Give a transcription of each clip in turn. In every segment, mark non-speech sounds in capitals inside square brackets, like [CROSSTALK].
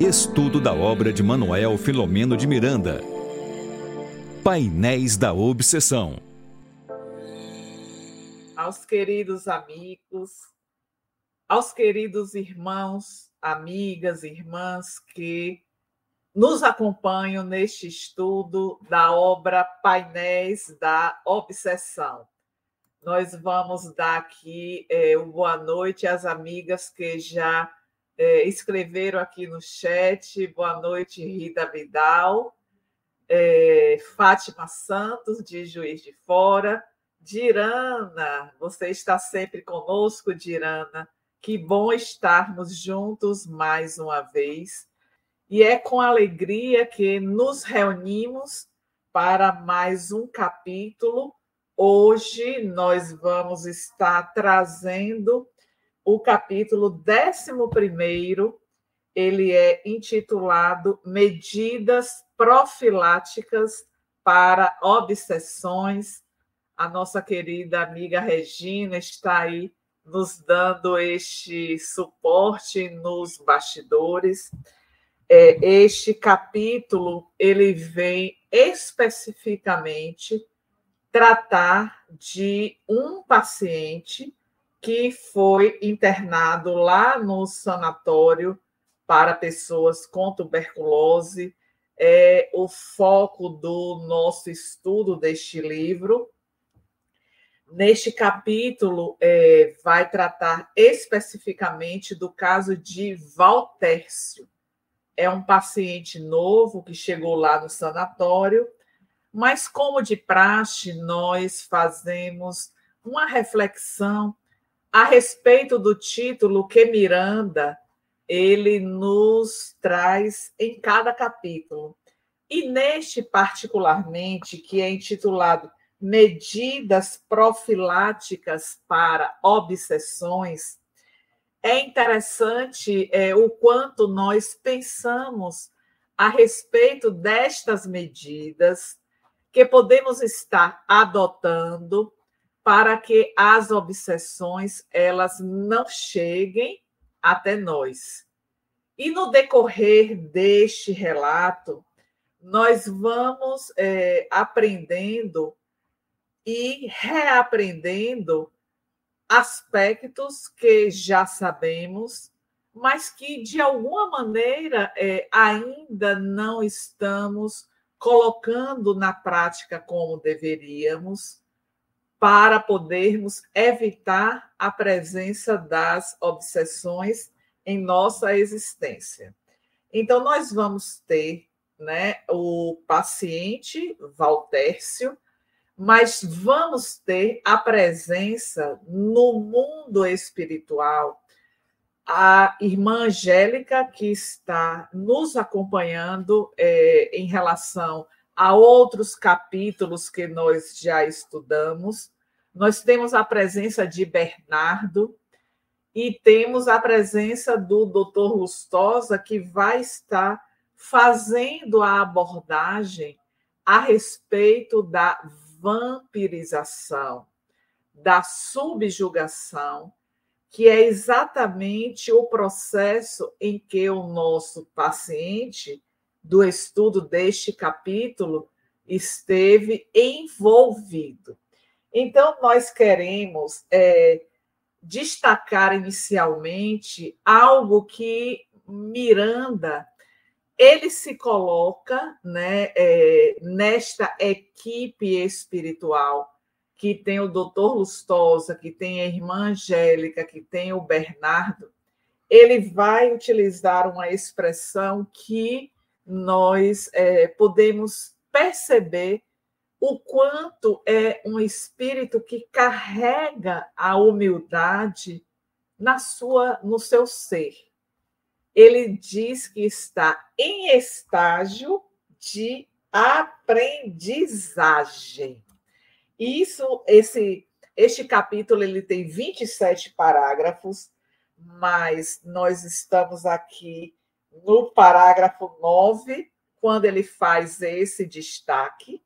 Estudo da obra de Manuel Filomeno de Miranda. Painéis da Obsessão. Aos queridos amigos, aos queridos irmãos, amigas, irmãs que nos acompanham neste estudo da obra Painéis da Obsessão. Nós vamos dar aqui é, boa noite às amigas que já é, escreveram aqui no chat. Boa noite, Rita Vidal, é, Fátima Santos, de Juiz de Fora, Dirana, você está sempre conosco, Dirana. Que bom estarmos juntos mais uma vez. E é com alegria que nos reunimos para mais um capítulo. Hoje nós vamos estar trazendo o capítulo 11, ele é intitulado Medidas Profiláticas para Obsessões. A nossa querida amiga Regina está aí nos dando este suporte nos bastidores. É, este capítulo ele vem especificamente tratar de um paciente que foi internado lá no sanatório para pessoas com tuberculose. É o foco do nosso estudo deste livro. Neste capítulo, é, vai tratar especificamente do caso de Valtércio. É um paciente novo que chegou lá no sanatório, mas, como de praxe, nós fazemos uma reflexão a respeito do título que Miranda ele nos traz em cada capítulo. E neste particularmente, que é intitulado Medidas profiláticas para obsessões, é interessante é, o quanto nós pensamos a respeito destas medidas que podemos estar adotando para que as obsessões elas não cheguem até nós. E no decorrer deste relato, nós vamos é, aprendendo e reaprendendo aspectos que já sabemos, mas que de alguma maneira é, ainda não estamos colocando na prática como deveríamos para podermos evitar a presença das obsessões em nossa existência. Então, nós vamos ter né, o paciente Valtércio, mas vamos ter a presença no mundo espiritual a irmã Angélica, que está nos acompanhando é, em relação a outros capítulos que nós já estudamos. Nós temos a presença de Bernardo e temos a presença do Dr. Lustosa, que vai estar fazendo a abordagem a respeito da vampirização, da subjugação, que é exatamente o processo em que o nosso paciente do estudo deste capítulo esteve envolvido. Então, nós queremos é, destacar inicialmente algo que Miranda ele se coloca né, é, nesta equipe espiritual que tem o doutor Lustosa, que tem a irmã Angélica, que tem o Bernardo, ele vai utilizar uma expressão que nós é, podemos perceber o quanto é um espírito que carrega a humildade na sua no seu ser. Ele diz que está em estágio de aprendizagem. Isso esse este capítulo ele tem 27 parágrafos, mas nós estamos aqui no parágrafo 9, quando ele faz esse destaque,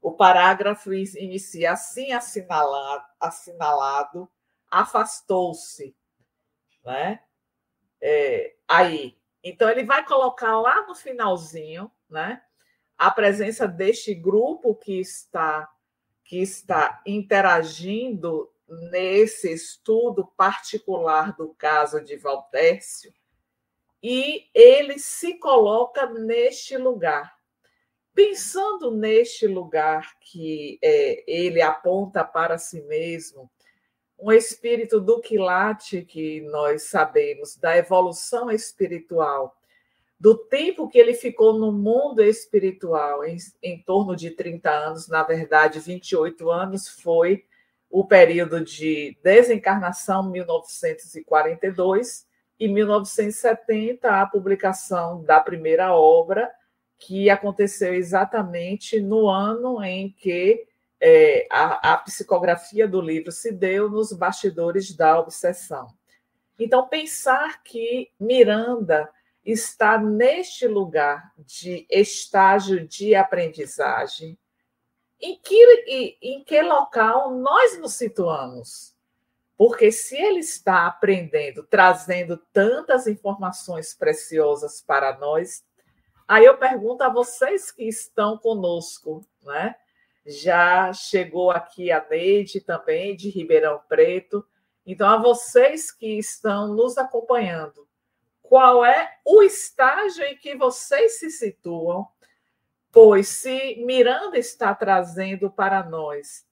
o parágrafo inicia assim assinalado, assinalado afastou-se. Né? É, aí, Então, ele vai colocar lá no finalzinho, né? A presença deste grupo que está que está interagindo nesse estudo particular do caso de Valtércio, e ele se coloca neste lugar. Pensando neste lugar que é, ele aponta para si mesmo, um espírito do quilate que nós sabemos, da evolução espiritual, do tempo que ele ficou no mundo espiritual, em, em torno de 30 anos, na verdade, 28 anos, foi o período de desencarnação, 1942, e 1970, a publicação da primeira obra, que aconteceu exatamente no ano em que é, a, a psicografia do livro se deu nos bastidores da obsessão. Então, pensar que Miranda está neste lugar de estágio de aprendizagem, em que, em que local nós nos situamos? Porque se ele está aprendendo, trazendo tantas informações preciosas para nós, aí eu pergunto a vocês que estão conosco, né? Já chegou aqui a Neide também, de Ribeirão Preto. Então, a vocês que estão nos acompanhando, qual é o estágio em que vocês se situam? Pois se Miranda está trazendo para nós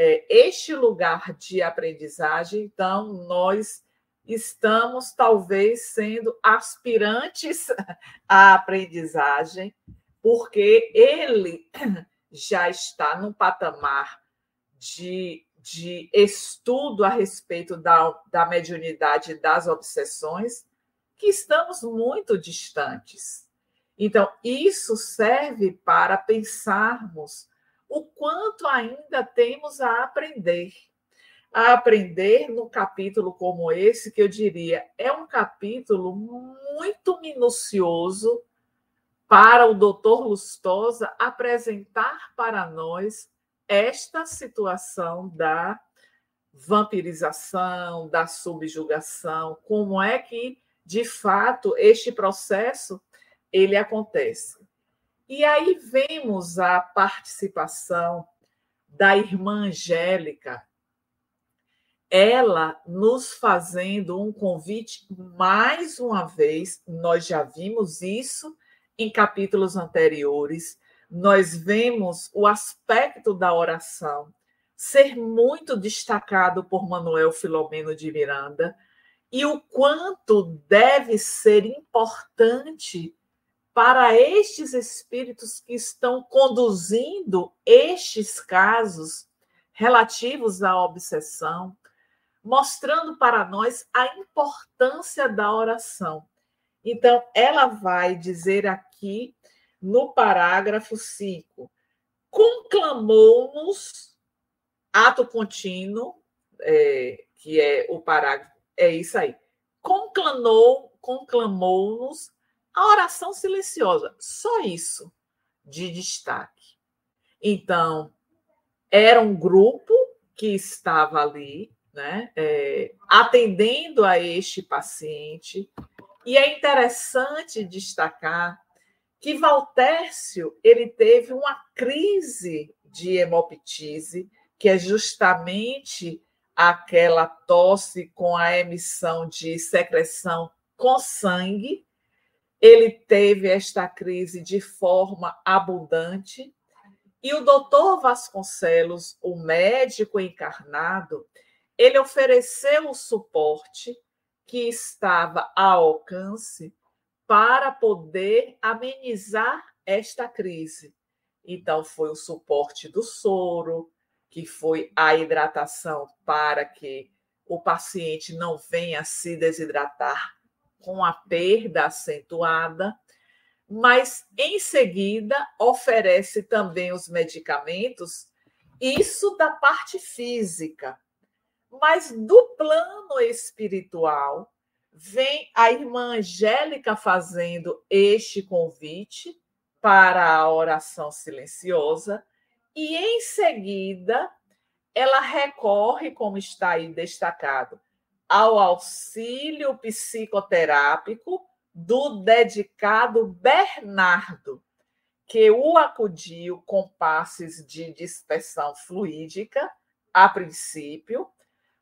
é, este lugar de aprendizagem, então nós estamos talvez sendo aspirantes [LAUGHS] à aprendizagem, porque ele [CLEARS THROAT] já está num patamar de, de estudo a respeito da, da mediunidade das obsessões, que estamos muito distantes. Então, isso serve para pensarmos o quanto ainda temos a aprender. A aprender num capítulo como esse, que eu diria é um capítulo muito minucioso para o doutor Lustosa apresentar para nós esta situação da vampirização, da subjugação, como é que, de fato, este processo ele acontece. E aí vemos a participação da irmã Angélica, ela nos fazendo um convite mais uma vez, nós já vimos isso em capítulos anteriores, nós vemos o aspecto da oração ser muito destacado por Manuel Filomeno de Miranda e o quanto deve ser importante para estes espíritos que estão conduzindo estes casos relativos à obsessão, mostrando para nós a importância da oração. Então, ela vai dizer aqui no parágrafo 5: conclamou-nos, ato contínuo, é, que é o parágrafo, é isso aí. Conclamou, conclamou-nos a oração silenciosa, só isso de destaque. Então, era um grupo que estava ali, né, é, atendendo a este paciente, e é interessante destacar que Valtércio ele teve uma crise de hemoptise, que é justamente aquela tosse com a emissão de secreção com sangue, ele teve esta crise de forma abundante. E o doutor Vasconcelos, o médico encarnado, ele ofereceu o suporte que estava ao alcance para poder amenizar esta crise. Então, foi o suporte do soro, que foi a hidratação para que o paciente não venha se desidratar com a perda acentuada, mas em seguida oferece também os medicamentos, isso da parte física. Mas do plano espiritual, vem a irmã Angélica fazendo este convite para a oração silenciosa, e em seguida ela recorre, como está aí destacado, ao auxílio psicoterápico do dedicado Bernardo, que o acudiu com passes de dispersão fluídica, a princípio,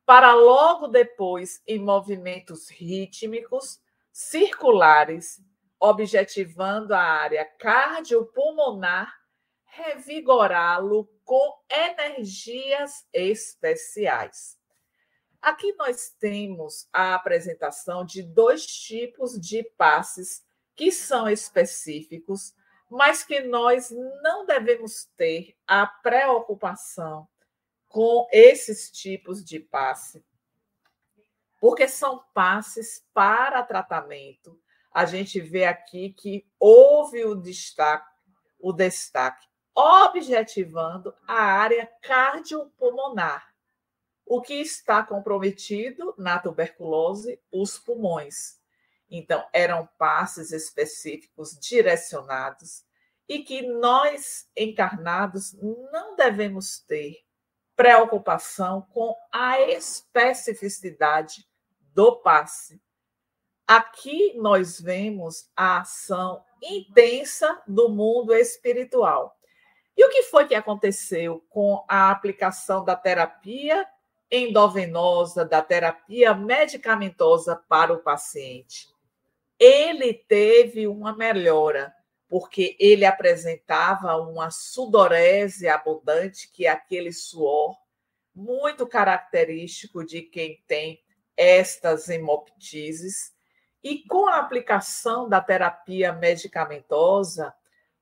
para logo depois, em movimentos rítmicos, circulares, objetivando a área cardiopulmonar, revigorá-lo com energias especiais. Aqui nós temos a apresentação de dois tipos de passes que são específicos, mas que nós não devemos ter a preocupação com esses tipos de passe, porque são passes para tratamento. A gente vê aqui que houve o destaque, o destaque objetivando a área cardiopulmonar, o que está comprometido na tuberculose, os pulmões. Então, eram passes específicos direcionados e que nós, encarnados, não devemos ter preocupação com a especificidade do passe. Aqui nós vemos a ação intensa do mundo espiritual. E o que foi que aconteceu com a aplicação da terapia endovenosa, da terapia medicamentosa para o paciente? Ele teve uma melhora, porque ele apresentava uma sudorese abundante, que é aquele suor muito característico de quem tem estas hemoptises. E com a aplicação da terapia medicamentosa,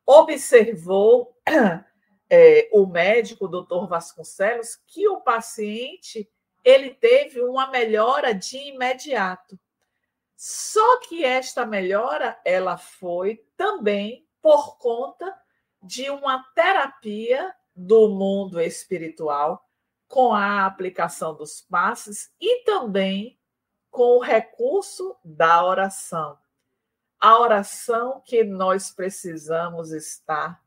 observou é, o médico, o doutor Vasconcelos, que o paciente ele teve uma melhora de imediato. Só que esta melhora ela foi também por conta de uma terapia do mundo espiritual com a aplicação dos passes e também com o recurso da oração a oração que nós precisamos estar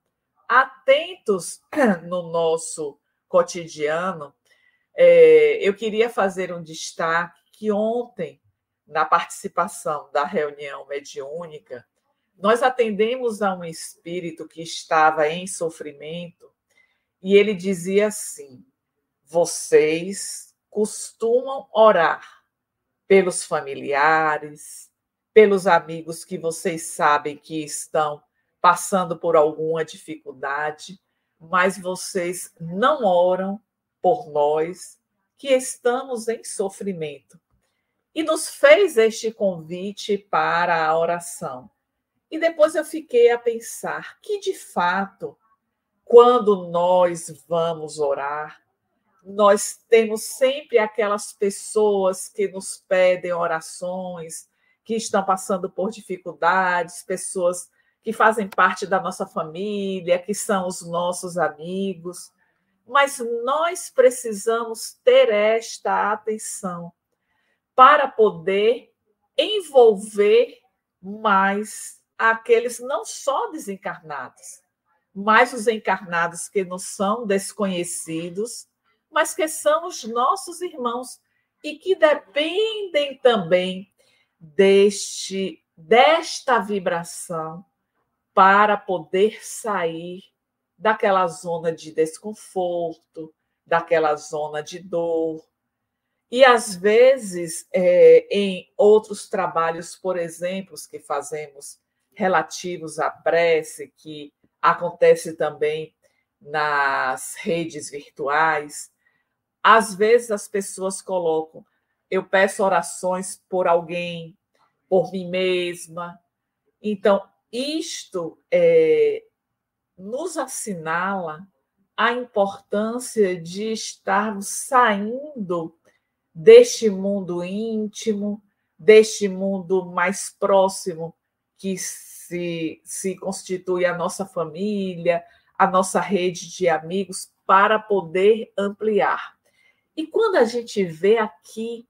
atentos [CLEARS THROAT] no nosso cotidiano. É, eu queria fazer um destaque que ontem, na participação da reunião mediúnica, nós atendemos a um espírito que estava em sofrimento e ele dizia assim: vocês costumam orar pelos familiares, pelos amigos que vocês sabem que estão passando por alguma dificuldade, mas vocês não oram por nós que estamos em sofrimento. E nos fez este convite para a oração. E depois eu fiquei a pensar que, de fato, quando nós vamos orar, nós temos sempre aquelas pessoas que nos pedem orações, que estão passando por dificuldades, pessoas que fazem parte da nossa família, que são os nossos amigos. Mas nós precisamos ter esta atenção para poder envolver mais aqueles não só desencarnados, mas os encarnados que não são desconhecidos, mas que são os nossos irmãos e que dependem também deste desta vibração para poder sair daquela zona de desconforto, daquela zona de dor. E às vezes, é, em outros trabalhos, por exemplo, que fazemos relativos à prece, que acontece também nas redes virtuais, às vezes as pessoas colocam eu peço orações por alguém, por mim mesma. Então, isto é, nos assinala a importância de estarmos saindo deste mundo íntimo, deste mundo mais próximo que se, se constitui a nossa família, a nossa rede de amigos, para poder ampliar. E quando a gente vê aqui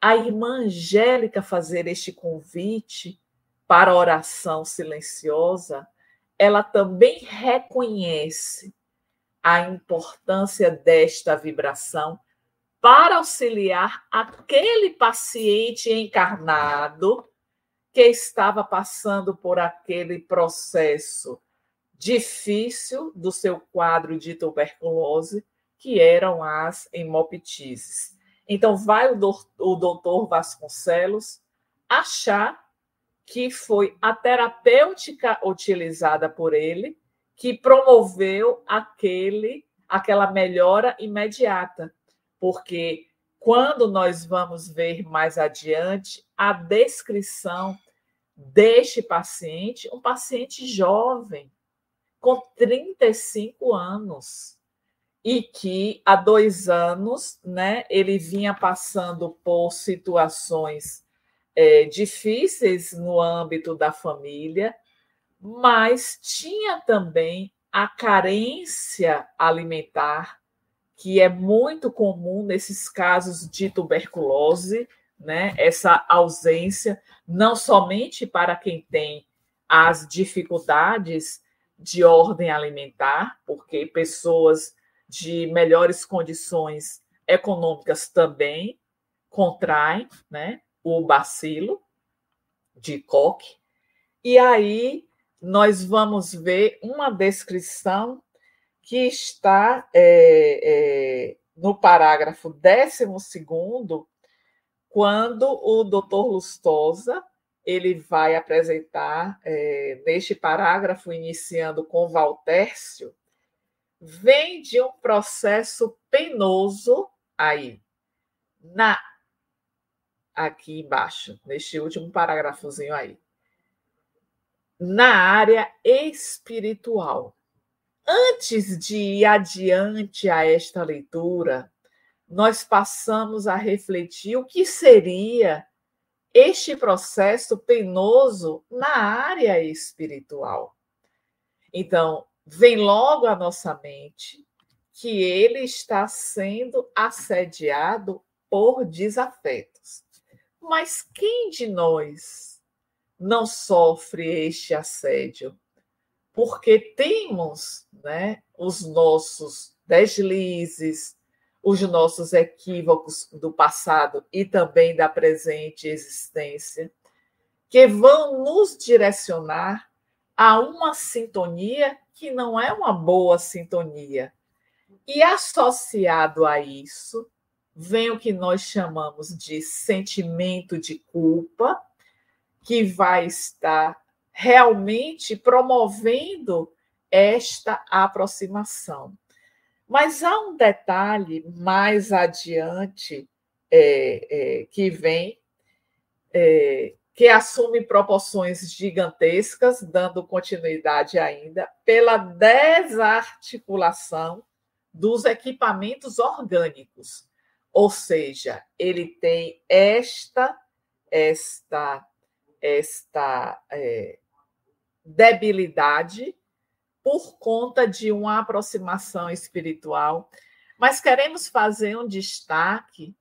a irmã Angélica fazer este convite para a oração silenciosa, ela também reconhece a importância desta vibração para auxiliar aquele paciente encarnado que estava passando por aquele processo difícil do seu quadro de tuberculose, que eram as hemoptises. Então, vai o, doutor Vasconcelos achar que foi a terapêutica utilizada por ele que promoveu aquele aquela melhora imediata, porque quando nós vamos ver mais adiante a descrição deste paciente, um paciente jovem, com 35 anos, e que há dois anos né, ele vinha passando por situações é, difíceis no âmbito da família, mas tinha também a carência alimentar, que é muito comum nesses casos de tuberculose, né? Essa ausência, não somente para quem tem as dificuldades de ordem alimentar, porque pessoas de melhores condições econômicas também contraem, né? O bacilo de Koch. E aí nós vamos ver uma descrição que está é, é, no parágrafo 12, quando o doutor Lustosa ele vai apresentar, é, neste parágrafo, iniciando com Valtércio, vem de um processo penoso aí, na aqui embaixo, neste último parágrafozinho aí na área espiritual. Antes de ir adiante a esta leitura, nós passamos a refletir o que seria este processo penoso na área espiritual. Então, vem logo à nossa mente que ele está sendo assediado por desafetos. Mas quem de nós não sofre este assédio, porque temos né, os nossos deslizes, os nossos equívocos do passado e também da presente existência, que vão nos direcionar a uma sintonia que não é uma boa sintonia. E associado a isso, vem o que nós chamamos de sentimento de culpa, que vai estar realmente promovendo esta aproximação. Mas há um detalhe mais adiante é, é, que vem, é, que assume proporções gigantescas, dando continuidade ainda, pela desarticulação dos equipamentos orgânicos. Ou seja, ele tem esta, esta esta é, debilidade por conta de uma aproximação espiritual, mas queremos fazer um destaque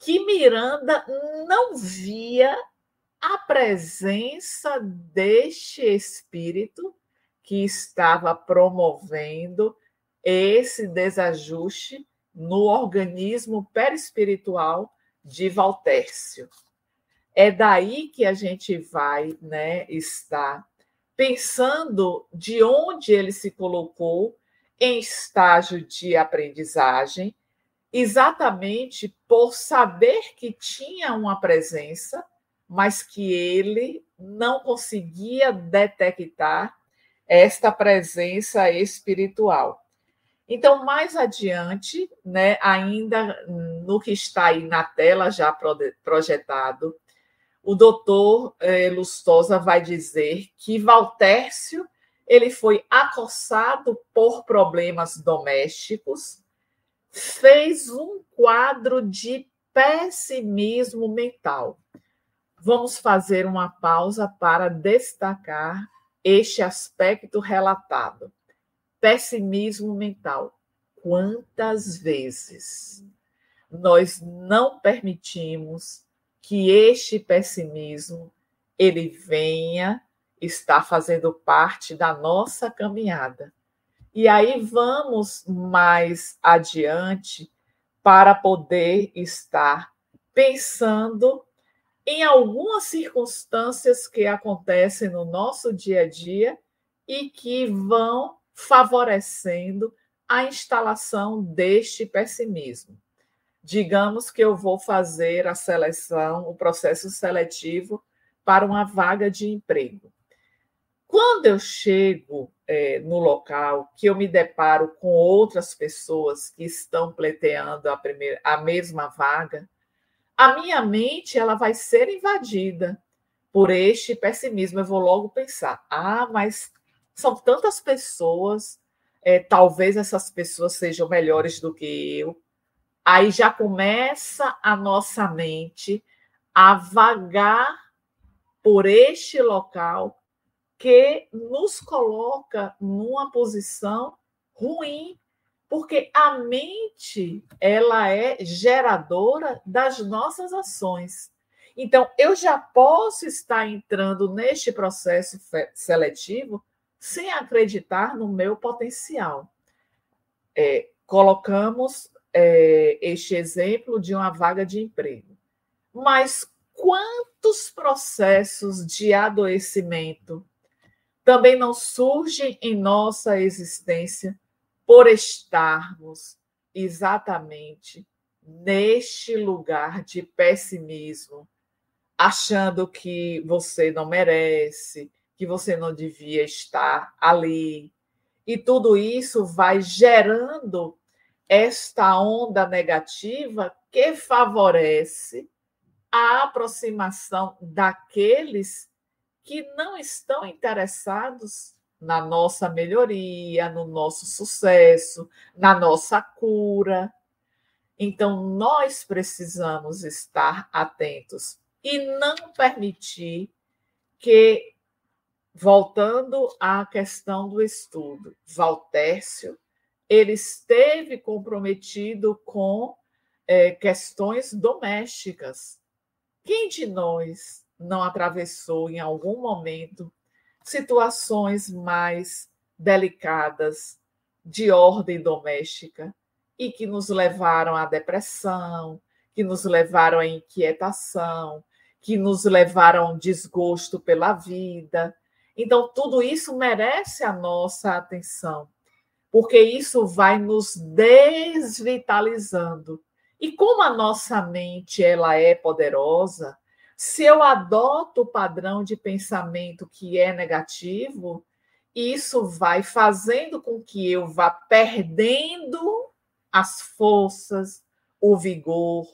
que Miranda não via a presença deste espírito que estava promovendo esse desajuste no organismo perispiritual de Valtércio. É daí que a gente vai né, estar pensando de onde ele se colocou em estágio de aprendizagem, exatamente por saber que tinha uma presença, mas que ele não conseguia detectar esta presença espiritual. Então, mais adiante, né, ainda no que está aí na tela já projetado, o doutor eh, Lustosa vai dizer que Valtércio ele foi acossado por problemas domésticos, fez um quadro de pessimismo mental. Vamos fazer uma pausa para destacar este aspecto relatado. Pessimismo mental. Quantas vezes nós não permitimos que este pessimismo ele venha estar fazendo parte da nossa caminhada. E aí vamos mais adiante para poder estar pensando em algumas circunstâncias que acontecem no nosso dia a dia e que vão favorecendo a instalação deste pessimismo. Digamos que eu vou fazer a seleção, o processo seletivo para uma vaga de emprego. Quando eu chego é, no local, que eu me deparo com outras pessoas que estão pleiteando a, primeira, a mesma vaga, a minha mente ela vai ser invadida por este pessimismo. Eu vou logo pensar: ah, mas são tantas pessoas, é, talvez essas pessoas sejam melhores do que eu. Aí já começa a nossa mente a vagar por este local que nos coloca numa posição ruim, porque a mente ela é geradora das nossas ações. Então, eu já posso estar entrando neste processo seletivo sem acreditar no meu potencial. É, colocamos é, este exemplo de uma vaga de emprego. Mas quantos processos de adoecimento também não surgem em nossa existência por estarmos exatamente neste lugar de pessimismo, achando que você não merece, que você não devia estar ali. E tudo isso vai gerando esta onda negativa que favorece a aproximação daqueles que não estão interessados na nossa melhoria, no nosso sucesso, na nossa cura. Então, nós precisamos estar atentos e não permitir que, voltando à questão do estudo, Valtércio, ele esteve comprometido com é, questões domésticas. Quem de nós não atravessou em algum momento situações mais delicadas de ordem doméstica e que nos levaram à depressão, que nos levaram à inquietação, que nos levaram a um desgosto pela vida. Então, tudo isso merece a nossa atenção, porque isso vai nos desvitalizando. E como a nossa mente ela é poderosa, se eu adoto o padrão de pensamento que é negativo, isso vai fazendo com que eu vá perdendo as forças, o vigor,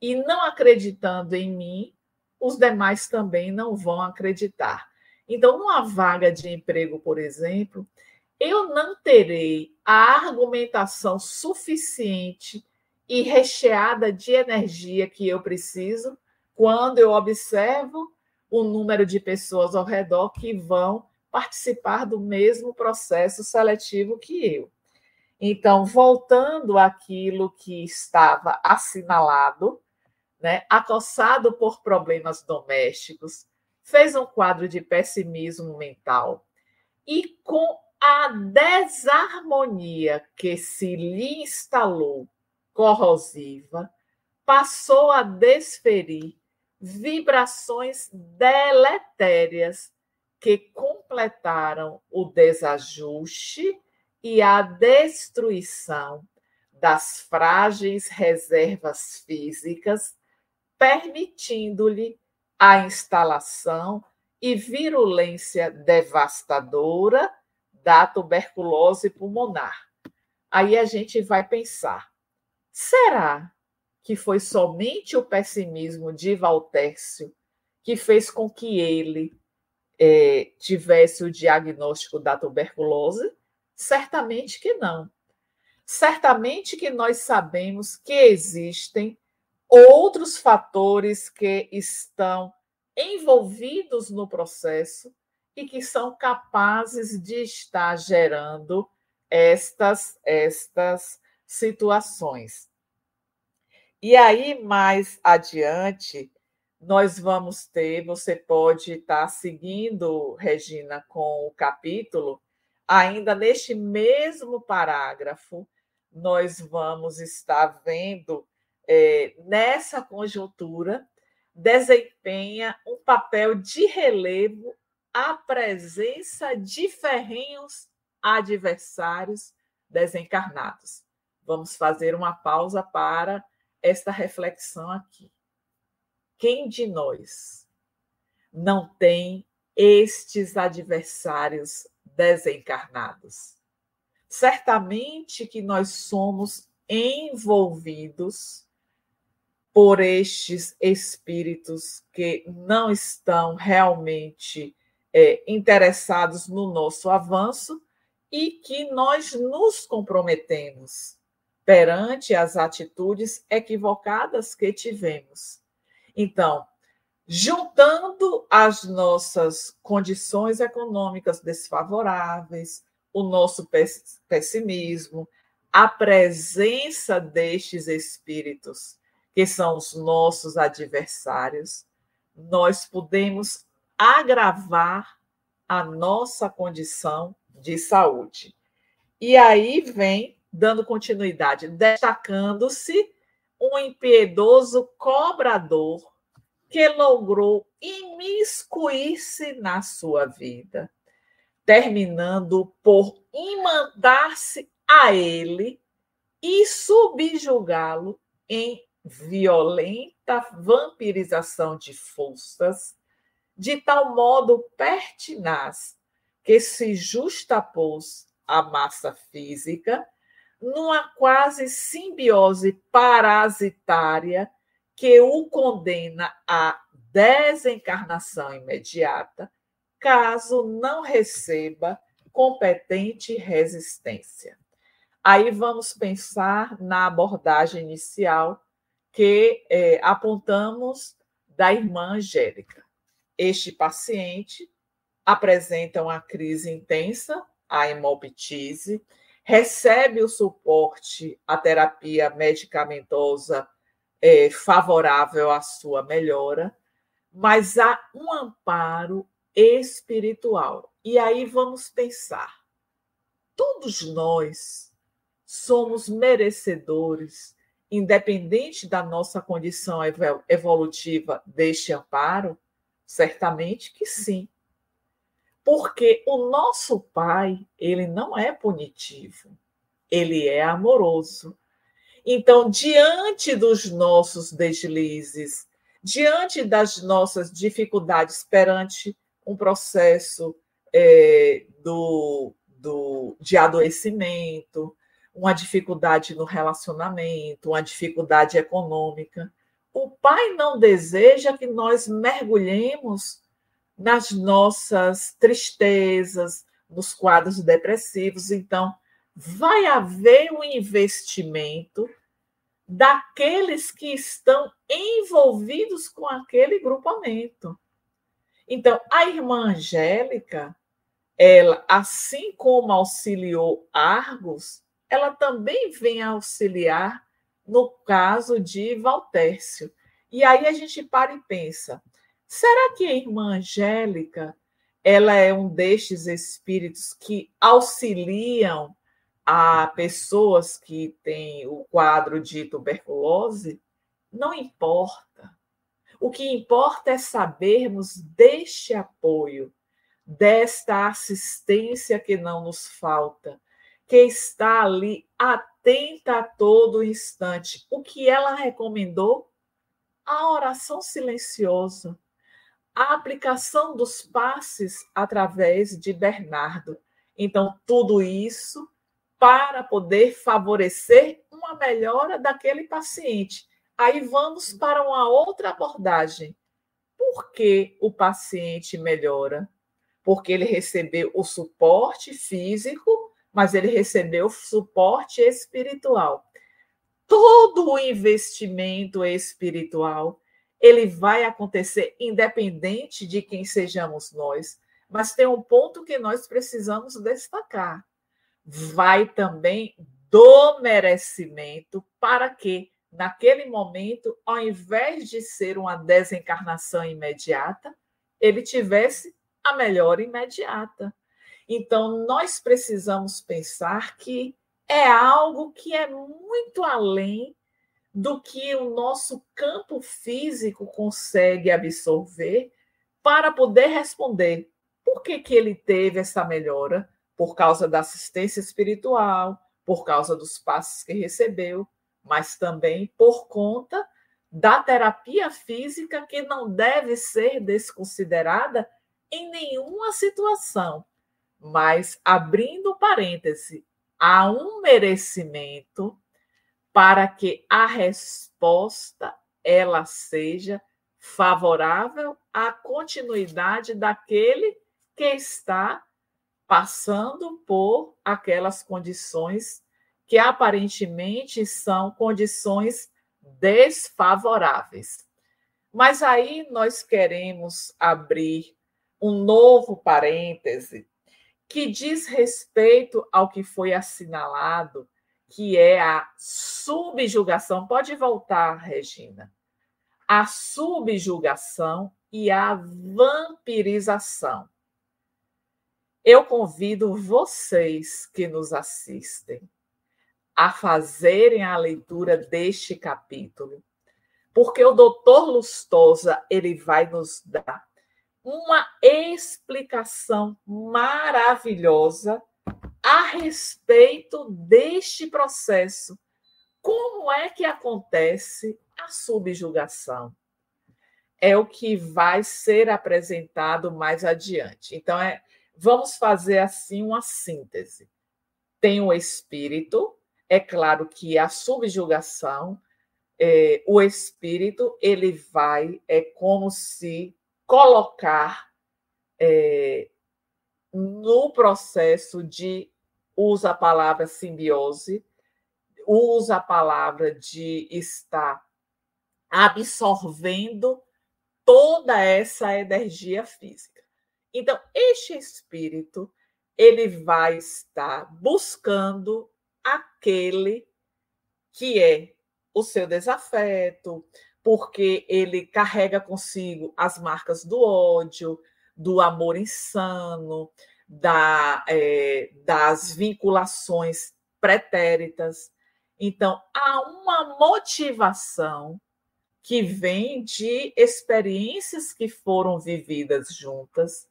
e não acreditando em mim, os demais também não vão acreditar. Então, numa vaga de emprego, por exemplo, eu não terei a argumentação suficiente e recheada de energia que eu preciso quando eu observo o número de pessoas ao redor que vão participar do mesmo processo seletivo que eu. Então, voltando àquilo que estava assinalado, né, acossado por problemas domésticos, fez um quadro de pessimismo mental e com a desarmonia que se lhe instalou corrosiva, passou a desferir vibrações deletérias que completaram o desajuste e a destruição das frágeis reservas físicas, permitindo-lhe a instalação e virulência devastadora da tuberculose pulmonar. Aí a gente vai pensar: será que foi somente o pessimismo de Valtércio que fez com que ele é, tivesse o diagnóstico da tuberculose? Certamente que não. Certamente que nós sabemos que existem outros fatores que estão envolvidos no processo e que são capazes de estar gerando estas estas situações. E aí, mais adiante, nós vamos ter, você pode estar seguindo, Regina, com o capítulo, ainda neste mesmo parágrafo, nós vamos estar vendo é, nessa conjuntura, desempenha um papel de relevo a presença de ferrenhos adversários desencarnados. Vamos fazer uma pausa para esta reflexão aqui. Quem de nós não tem estes adversários desencarnados? Certamente que nós somos envolvidos por estes espíritos que não estão realmente é, interessados no nosso avanço e que nós nos comprometemos perante as atitudes equivocadas que tivemos. Então, juntando as nossas condições econômicas desfavoráveis, o nosso pessimismo, a presença destes espíritos, que são os nossos adversários, nós podemos agravar a nossa condição de saúde. E aí vem, dando continuidade, destacando-se um impiedoso cobrador que logrou imiscuir-se na sua vida, terminando por imandar-se a ele e subjugá-lo em violenta vampirização de forças, de tal modo pertinaz que se justapôs à massa física numa quase simbiose parasitária que o condena à desencarnação imediata, caso não receba competente resistência. Aí vamos pensar na abordagem inicial que é, apontamos da irmã Angélica. Este paciente apresenta uma crise intensa, a hemoptise, recebe o suporte à terapia medicamentosa é, favorável à sua melhora, mas há um amparo espiritual. E aí vamos pensar: todos nós somos merecedores, independente da nossa condição evolutiva, deste amparo? Certamente que sim. Porque o nosso Pai, ele não é punitivo, ele é amoroso. Então, diante dos nossos deslizes, diante das nossas dificuldades perante um processo é, do, do, de adoecimento, uma dificuldade no relacionamento, uma dificuldade econômica. O Pai não deseja que nós mergulhemos nas nossas tristezas, nos quadros depressivos. Então, vai haver um investimento daqueles que estão envolvidos com aquele grupamento. Então, a irmã Angélica, ela, assim como auxiliou Argos, ela também vem auxiliar no caso de Valtércio. E aí a gente para e pensa: será que a irmã Angélica ela é um destes espíritos que auxiliam a pessoas que têm o quadro de tuberculose? Não importa. O que importa é sabermos deste apoio, desta assistência que não nos falta, que está ali atenta a todo instante. O que ela recomendou? A oração silenciosa, a aplicação dos passes através de Bernardo. Então, tudo isso para poder favorecer uma melhora daquele paciente. Aí vamos para uma outra abordagem. Por que o paciente melhora? Porque ele recebeu o suporte físico mas ele recebeu suporte espiritual. Todo o investimento espiritual ele vai acontecer independente de quem sejamos nós, mas tem um ponto que nós precisamos destacar. Vai também do merecimento para que naquele momento, ao invés de ser uma desencarnação imediata, ele tivesse a melhora imediata. Então, nós precisamos pensar que é algo que é muito além do que o nosso campo físico consegue absorver para poder responder por que, que ele teve essa melhora? Por causa da assistência espiritual, por causa dos passos que recebeu, mas também por conta da terapia física que não deve ser desconsiderada em nenhuma situação. Mas, abrindo parêntese, há um merecimento para que a resposta ela seja favorável à continuidade daquele que está passando por aquelas condições que aparentemente são condições desfavoráveis. Mas aí nós queremos abrir um novo parêntese que diz respeito ao que foi assinalado, que é a subjugação. Pode voltar, Regina. A subjugação e a vampirização. Eu convido vocês que nos assistem a fazerem a leitura deste capítulo, porque o doutor Lustosa ele vai nos dar uma explicação maravilhosa a respeito deste processo. Como é que acontece a subjugação? É o que vai ser apresentado mais adiante. Então, é, vamos fazer assim uma síntese. Tem o espírito, é claro que a subjugação, é, o espírito, ele vai, é como se colocar é, no processo de usa a palavra simbiose, usa a palavra de estar absorvendo toda essa energia física. Então, este espírito, ele vai estar buscando aquele que é o seu desafeto, porque ele carrega consigo as marcas do ódio, do amor insano, da, é, das vinculações pretéritas. Então, há uma motivação que vem de experiências que foram vividas juntas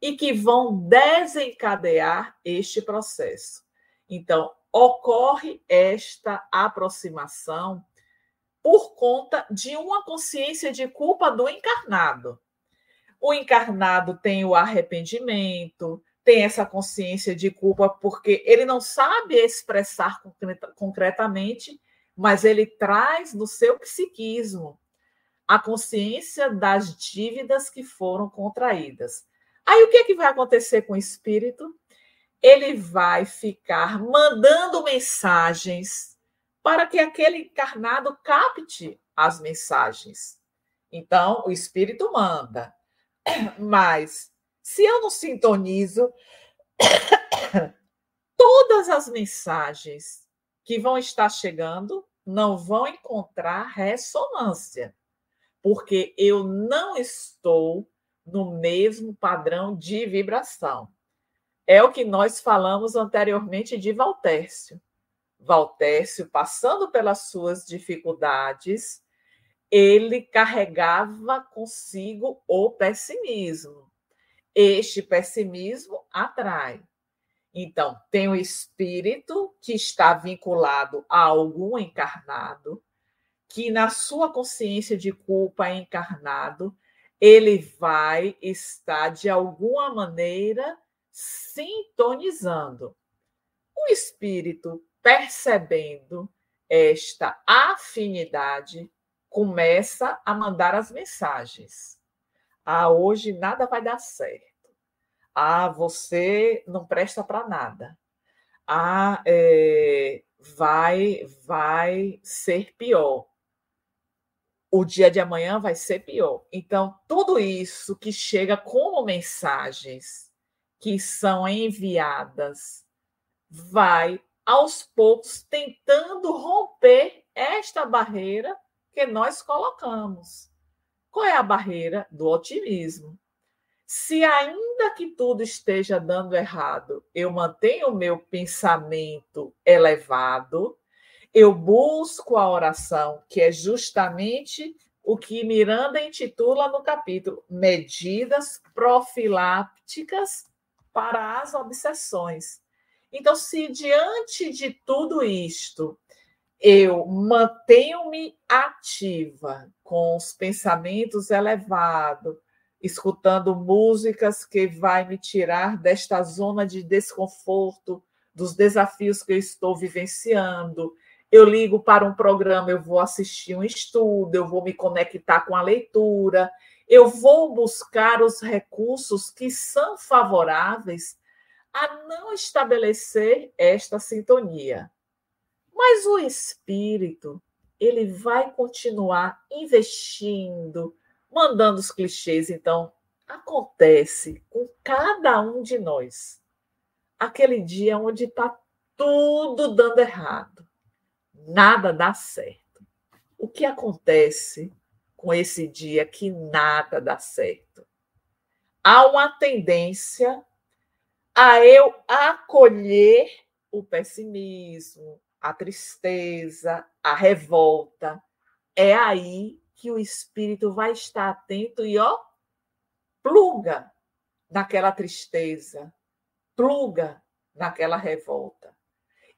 e que vão desencadear este processo. Então, ocorre esta aproximação por conta de uma consciência de culpa do encarnado. O encarnado tem o arrependimento, tem essa consciência de culpa porque ele não sabe expressar concretamente, mas ele traz no seu psiquismo a consciência das dívidas que foram contraídas. Aí o que, é que vai acontecer com o espírito? Ele vai ficar mandando mensagens para que aquele encarnado capte as mensagens. Então, o espírito manda. [CLEARS THROAT] Mas, se eu não sintonizo, [CLEARS THROAT] todas as mensagens que vão estar chegando não vão encontrar ressonância, porque eu não estou no mesmo padrão de vibração. É o que nós falamos anteriormente de Valtércio. Valtércio, passando pelas suas dificuldades, ele carregava consigo o pessimismo. Este pessimismo atrai. Então, tem o espírito que está vinculado a algum encarnado, que na sua consciência de culpa encarnado, ele vai estar de alguma maneira sintonizando. O espírito percebendo esta afinidade começa a mandar as mensagens. Ah, hoje nada vai dar certo. Ah, você não presta para nada. Ah, é, vai, vai ser pior. O dia de amanhã vai ser pior. Então, tudo isso que chega como mensagens que são enviadas vai aos poucos tentando romper esta barreira que nós colocamos. Qual é a barreira do otimismo? Se ainda que tudo esteja dando errado, eu mantenho o meu pensamento elevado eu busco a oração, que é justamente o que Miranda intitula no capítulo Medidas Profilápticas para as Obsessões. Então, se diante de tudo isto eu mantenho-me ativa com os pensamentos elevados, escutando músicas que vai me tirar desta zona de desconforto, dos desafios que eu estou vivenciando. Eu ligo para um programa, eu vou assistir um estudo, eu vou me conectar com a leitura, eu vou buscar os recursos que são favoráveis a não estabelecer esta sintonia. Mas o espírito, ele vai continuar investindo, mandando os clichês. Então, acontece com cada um de nós. Aquele dia onde está tudo dando errado, nada dá certo. O que acontece com esse dia que nada dá certo? Há uma tendência a eu acolher o pessimismo, a tristeza, a revolta. É aí que o espírito vai estar atento e, ó, pluga naquela tristeza, pluga naquela revolta.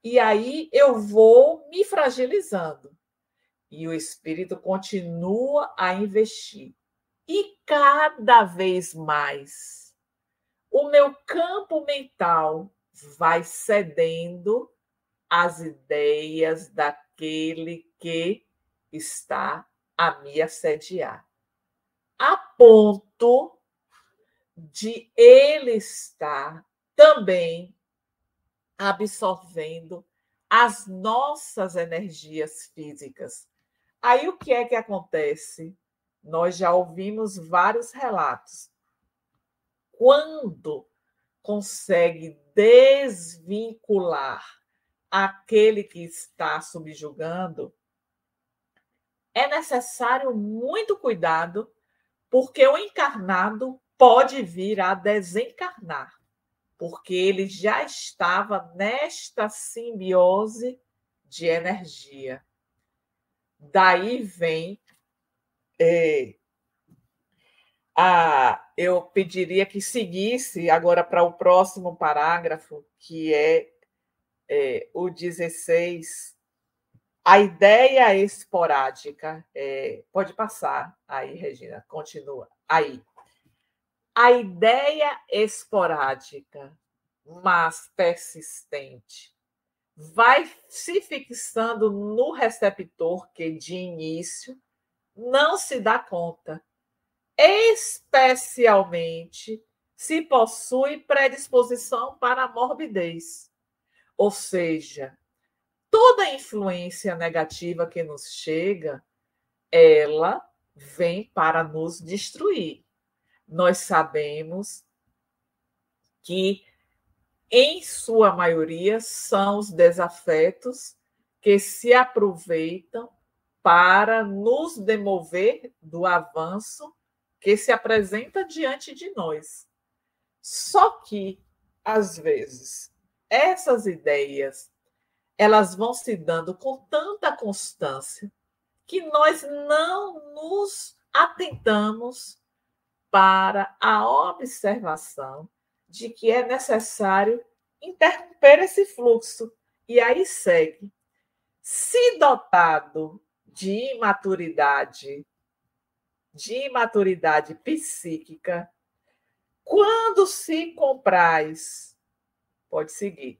E aí eu vou me fragilizando. E o espírito continua a investir. E cada vez mais o meu campo mental vai cedendo as ideias daquele que está a me assediar, a ponto de ele estar também absorvendo as nossas energias físicas. Aí o que é que acontece? Nós já ouvimos vários relatos. Quando consegue desvincular aquele que está subjugando, é necessário muito cuidado, porque o encarnado pode vir a desencarnar, porque ele já estava nesta simbiose de energia. Daí vem é, a, eu pediria que seguisse agora para o próximo parágrafo, que é é, o 16, a ideia esporádica, é, pode passar aí, Regina, continua. Aí. A ideia esporádica, mas persistente, vai se fixando no receptor que, de início, não se dá conta, especialmente se possui predisposição para morbidez. Ou seja, toda influência negativa que nos chega, ela vem para nos destruir. Nós sabemos que, em sua maioria, são os desafetos que se aproveitam para nos demover do avanço que se apresenta diante de nós. Só que, às vezes, essas ideias elas vão se dando com tanta constância que nós não nos atentamos para a observação de que é necessário interromper esse fluxo. E aí segue. Se dotado de imaturidade, de imaturidade psíquica, quando se compraz Pode seguir.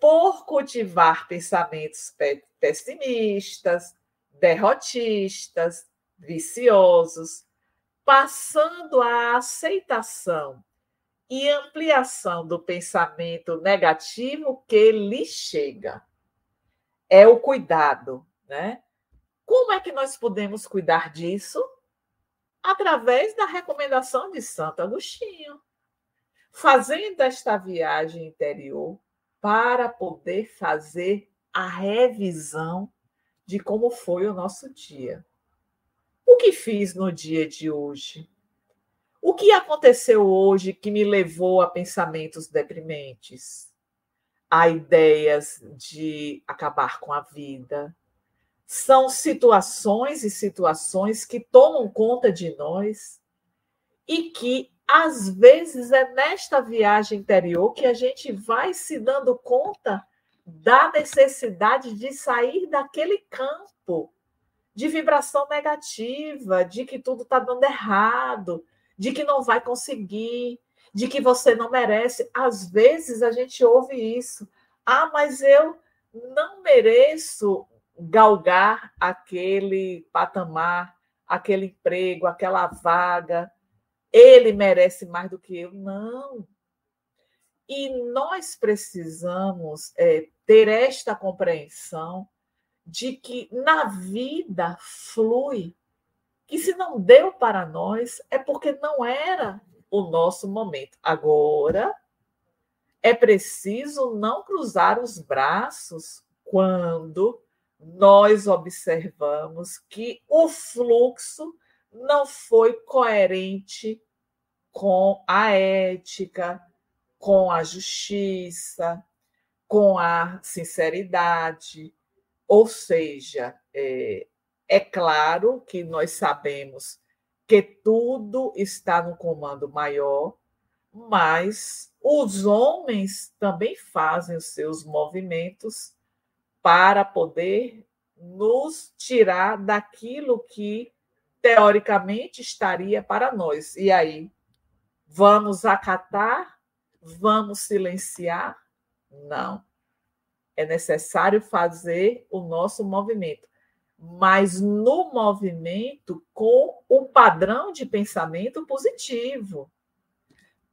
Por cultivar pensamentos pessimistas, derrotistas, viciosos, passando a aceitação e ampliação do pensamento negativo que lhe chega. É o cuidado, né? Como é que nós podemos cuidar disso? Através da recomendação de Santo Agostinho fazendo esta viagem interior para poder fazer a revisão de como foi o nosso dia. O que fiz no dia de hoje? O que aconteceu hoje que me levou a pensamentos deprimentes? a ideias de acabar com a vida. São situações e situações que tomam conta de nós e que, às vezes, é nesta viagem interior que a gente vai se dando conta da necessidade de sair daquele campo de vibração negativa, de que tudo está dando errado, de que não vai conseguir, de que você não merece. Às vezes a gente ouve isso. Ah, mas eu não mereço galgar aquele patamar, aquele emprego, aquela vaga. Ele merece mais do que eu. Não. E nós precisamos é, ter esta compreensão de que na vida flui, que se não deu para nós é porque não era o nosso momento. Agora, é preciso não cruzar os braços quando nós observamos que o fluxo não foi coerente com a ética, com a justiça, com a sinceridade. Ou seja, é, é claro que nós sabemos que tudo está no comando maior, mas os homens também fazem os seus movimentos para poder nos tirar daquilo que teoricamente estaria para nós. E aí, vamos acatar? Vamos silenciar? Não. É necessário fazer o nosso movimento mas no movimento com o padrão de pensamento positivo,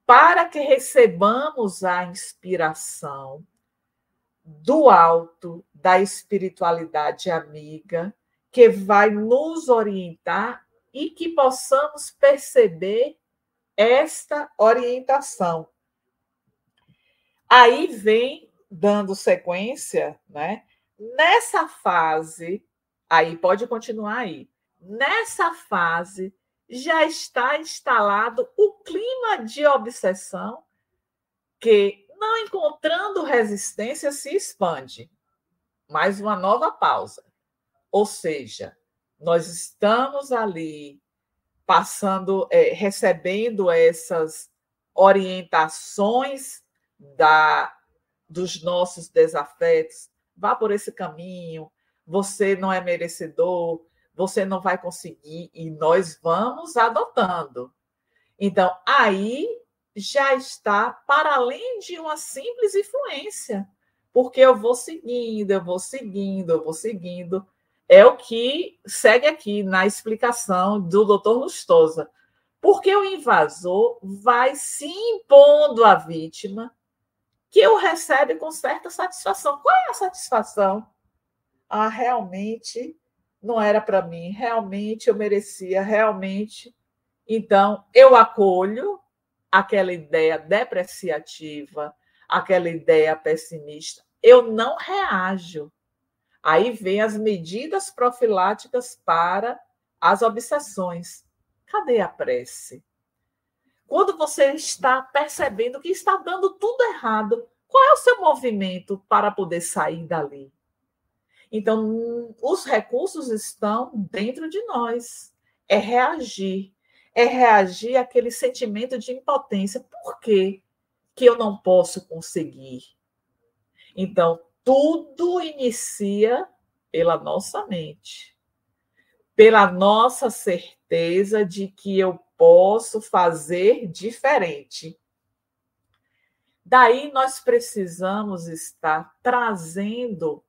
para que recebamos a inspiração do alto, da espiritualidade amiga, que vai nos orientar e que possamos perceber esta orientação. Aí vem, dando sequência, né? Nessa fase Aí pode continuar aí. Nessa fase já está instalado o clima de obsessão que, não encontrando resistência, se expande. Mais uma nova pausa. Ou seja, nós estamos ali passando, é, recebendo essas orientações da dos nossos desafetos. Vá por esse caminho, você não é merecedor, você não vai conseguir, e nós vamos adotando. Então, aí já está para além de uma simples influência, porque eu vou seguindo, eu vou seguindo, eu vou seguindo. É o que segue aqui na explicação do doutor Lustosa. Porque o invasor vai se impondo à vítima, que o recebe com certa satisfação. Qual é a satisfação? ah, realmente não era para mim, realmente eu merecia, realmente. Então, eu acolho aquela ideia depreciativa, aquela ideia pessimista. Eu não reajo. Aí vem as medidas profiláticas para as obsessões. Cadê a prece? Quando você está percebendo que está dando tudo errado, qual é o seu movimento para poder sair dali? Então, os recursos estão dentro de nós. É reagir. É reagir àquele sentimento de impotência. Por quê que eu não posso conseguir? Então, tudo inicia pela nossa mente, pela nossa certeza de que eu posso fazer diferente. Daí nós precisamos estar trazendo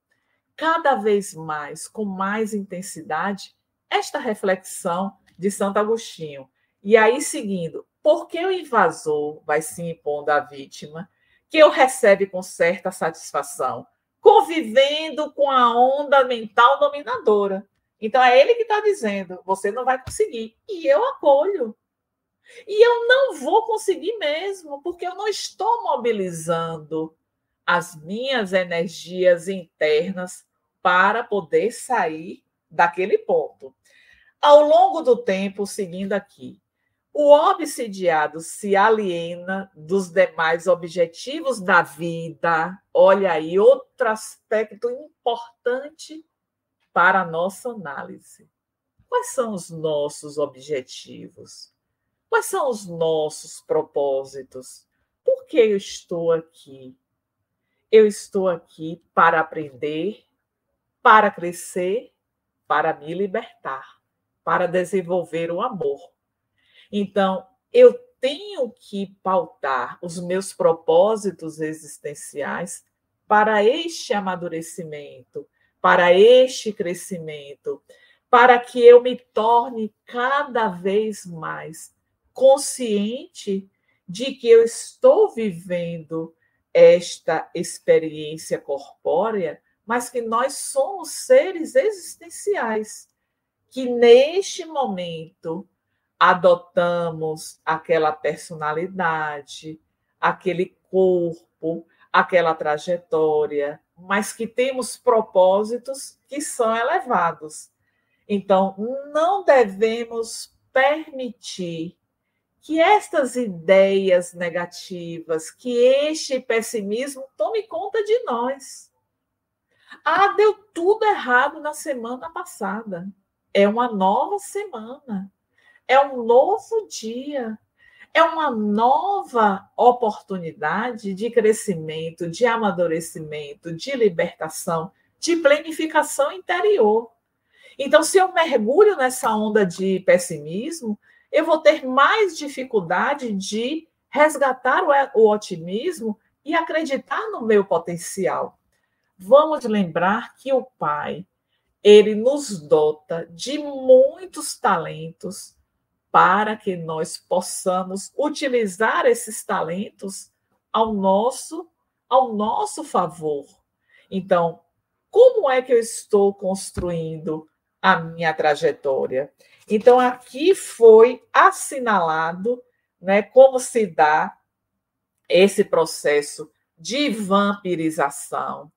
cada vez mais, com mais intensidade, esta reflexão de Santo Agostinho. E aí, seguindo, por que o invasor vai se impondo à vítima, que o recebe com certa satisfação, convivendo com a onda mental dominadora? Então, é ele que está dizendo: você não vai conseguir. E eu acolho. E eu não vou conseguir mesmo, porque eu não estou mobilizando as minhas energias internas para poder sair daquele ponto. Ao longo do tempo, seguindo aqui, o obsidiado se aliena dos demais objetivos da vida. Olha aí, outro aspecto importante para a nossa análise. Quais são os nossos objetivos? Quais são os nossos propósitos? Por que eu estou aqui? Eu estou aqui para aprender, para crescer, para me libertar, para desenvolver o amor. Então, eu tenho que pautar os meus propósitos existenciais para este amadurecimento, para este crescimento, para que eu me torne cada vez mais consciente de que eu estou vivendo esta experiência corpórea, mas que nós somos seres existenciais, que neste momento adotamos aquela personalidade, aquele corpo, aquela trajetória, mas que temos propósitos que são elevados. Então, não devemos permitir que estas ideias negativas, que este pessimismo tome conta de nós. Ah, deu tudo errado na semana passada. É uma nova semana é um novo dia, é uma nova oportunidade de crescimento, de amadurecimento, de libertação, de planificação interior. Então, se eu mergulho nessa onda de pessimismo, eu vou ter mais dificuldade de resgatar o otimismo e acreditar no meu potencial. Vamos lembrar que o Pai, ele nos dota de muitos talentos para que nós possamos utilizar esses talentos ao nosso ao nosso favor. Então, como é que eu estou construindo a minha trajetória? Então, aqui foi assinalado né, como se dá esse processo de vampirização,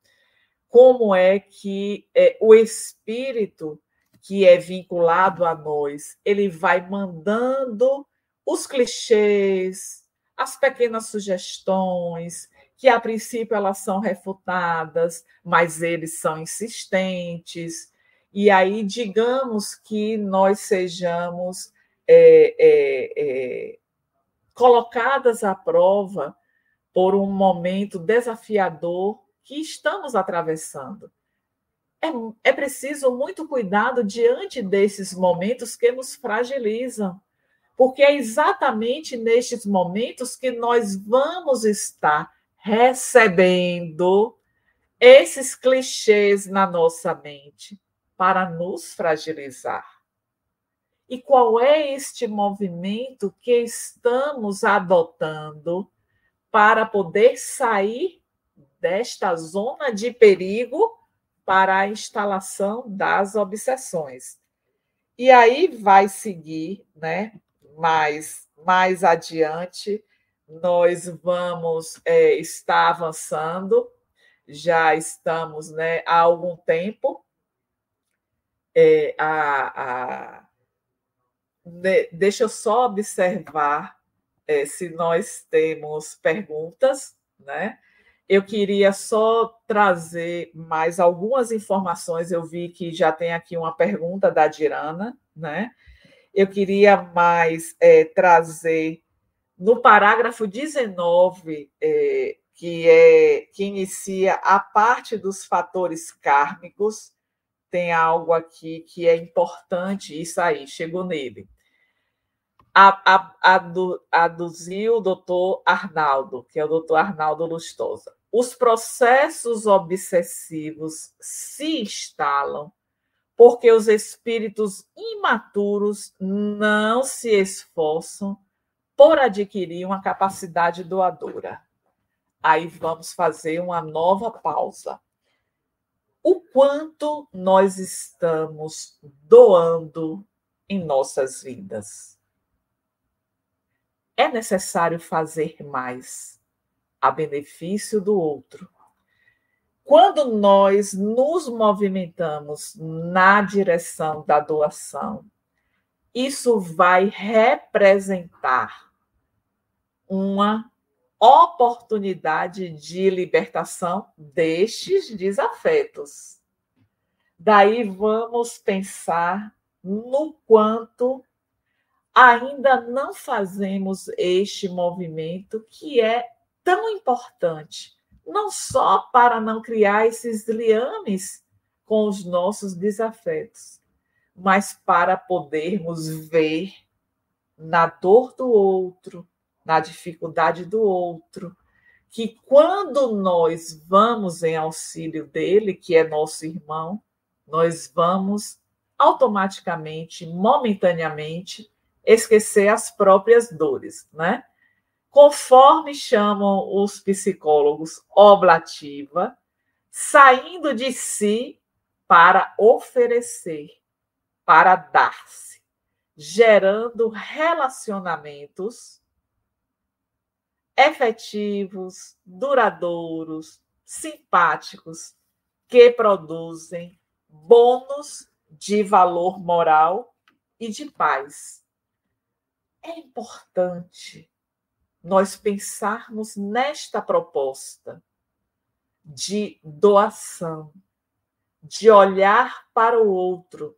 como é que é, o espírito que é vinculado a nós, ele vai mandando os clichês, as pequenas sugestões, que a princípio elas são refutadas, mas eles são insistentes. E aí, digamos que nós sejamos é, é, é, colocadas à prova por um momento desafiador que estamos atravessando é, é preciso muito cuidado diante desses momentos que nos fragilizam, porque é exatamente nestes momentos que nós vamos estar recebendo esses clichês na nossa mente para nos fragilizar. E qual é este movimento que estamos adotando para poder sair desta zona de perigo para a instalação das obsessões. E aí vai seguir, né? Mais, mais adiante, nós vamos é, estar avançando, já estamos né, há algum tempo. É, a, a, de, deixa eu só observar é, se nós temos perguntas, né? Eu queria só trazer mais algumas informações. Eu vi que já tem aqui uma pergunta da Dirana, né? Eu queria mais é, trazer no parágrafo 19, é, que é que inicia a parte dos fatores kármicos, tem algo aqui que é importante, isso aí, chegou nele aduziu o doutor Arnaldo, que é o doutor Arnaldo Lustosa os processos obsessivos se instalam porque os espíritos imaturos não se esforçam por adquirir uma capacidade doadora. Aí vamos fazer uma nova pausa. O quanto nós estamos doando em nossas vidas? É necessário fazer mais a benefício do outro. Quando nós nos movimentamos na direção da doação, isso vai representar uma oportunidade de libertação destes desafetos. Daí vamos pensar no quanto ainda não fazemos este movimento que é tão importante, não só para não criar esses liames com os nossos desafetos, mas para podermos ver na dor do outro, na dificuldade do outro, que quando nós vamos em auxílio dele, que é nosso irmão, nós vamos automaticamente, momentaneamente, esquecer as próprias dores, né? Conforme chamam os psicólogos oblativa, saindo de si para oferecer, para dar-se, gerando relacionamentos efetivos, duradouros, simpáticos, que produzem bônus de valor moral e de paz. É importante nós pensarmos nesta proposta de doação, de olhar para o outro.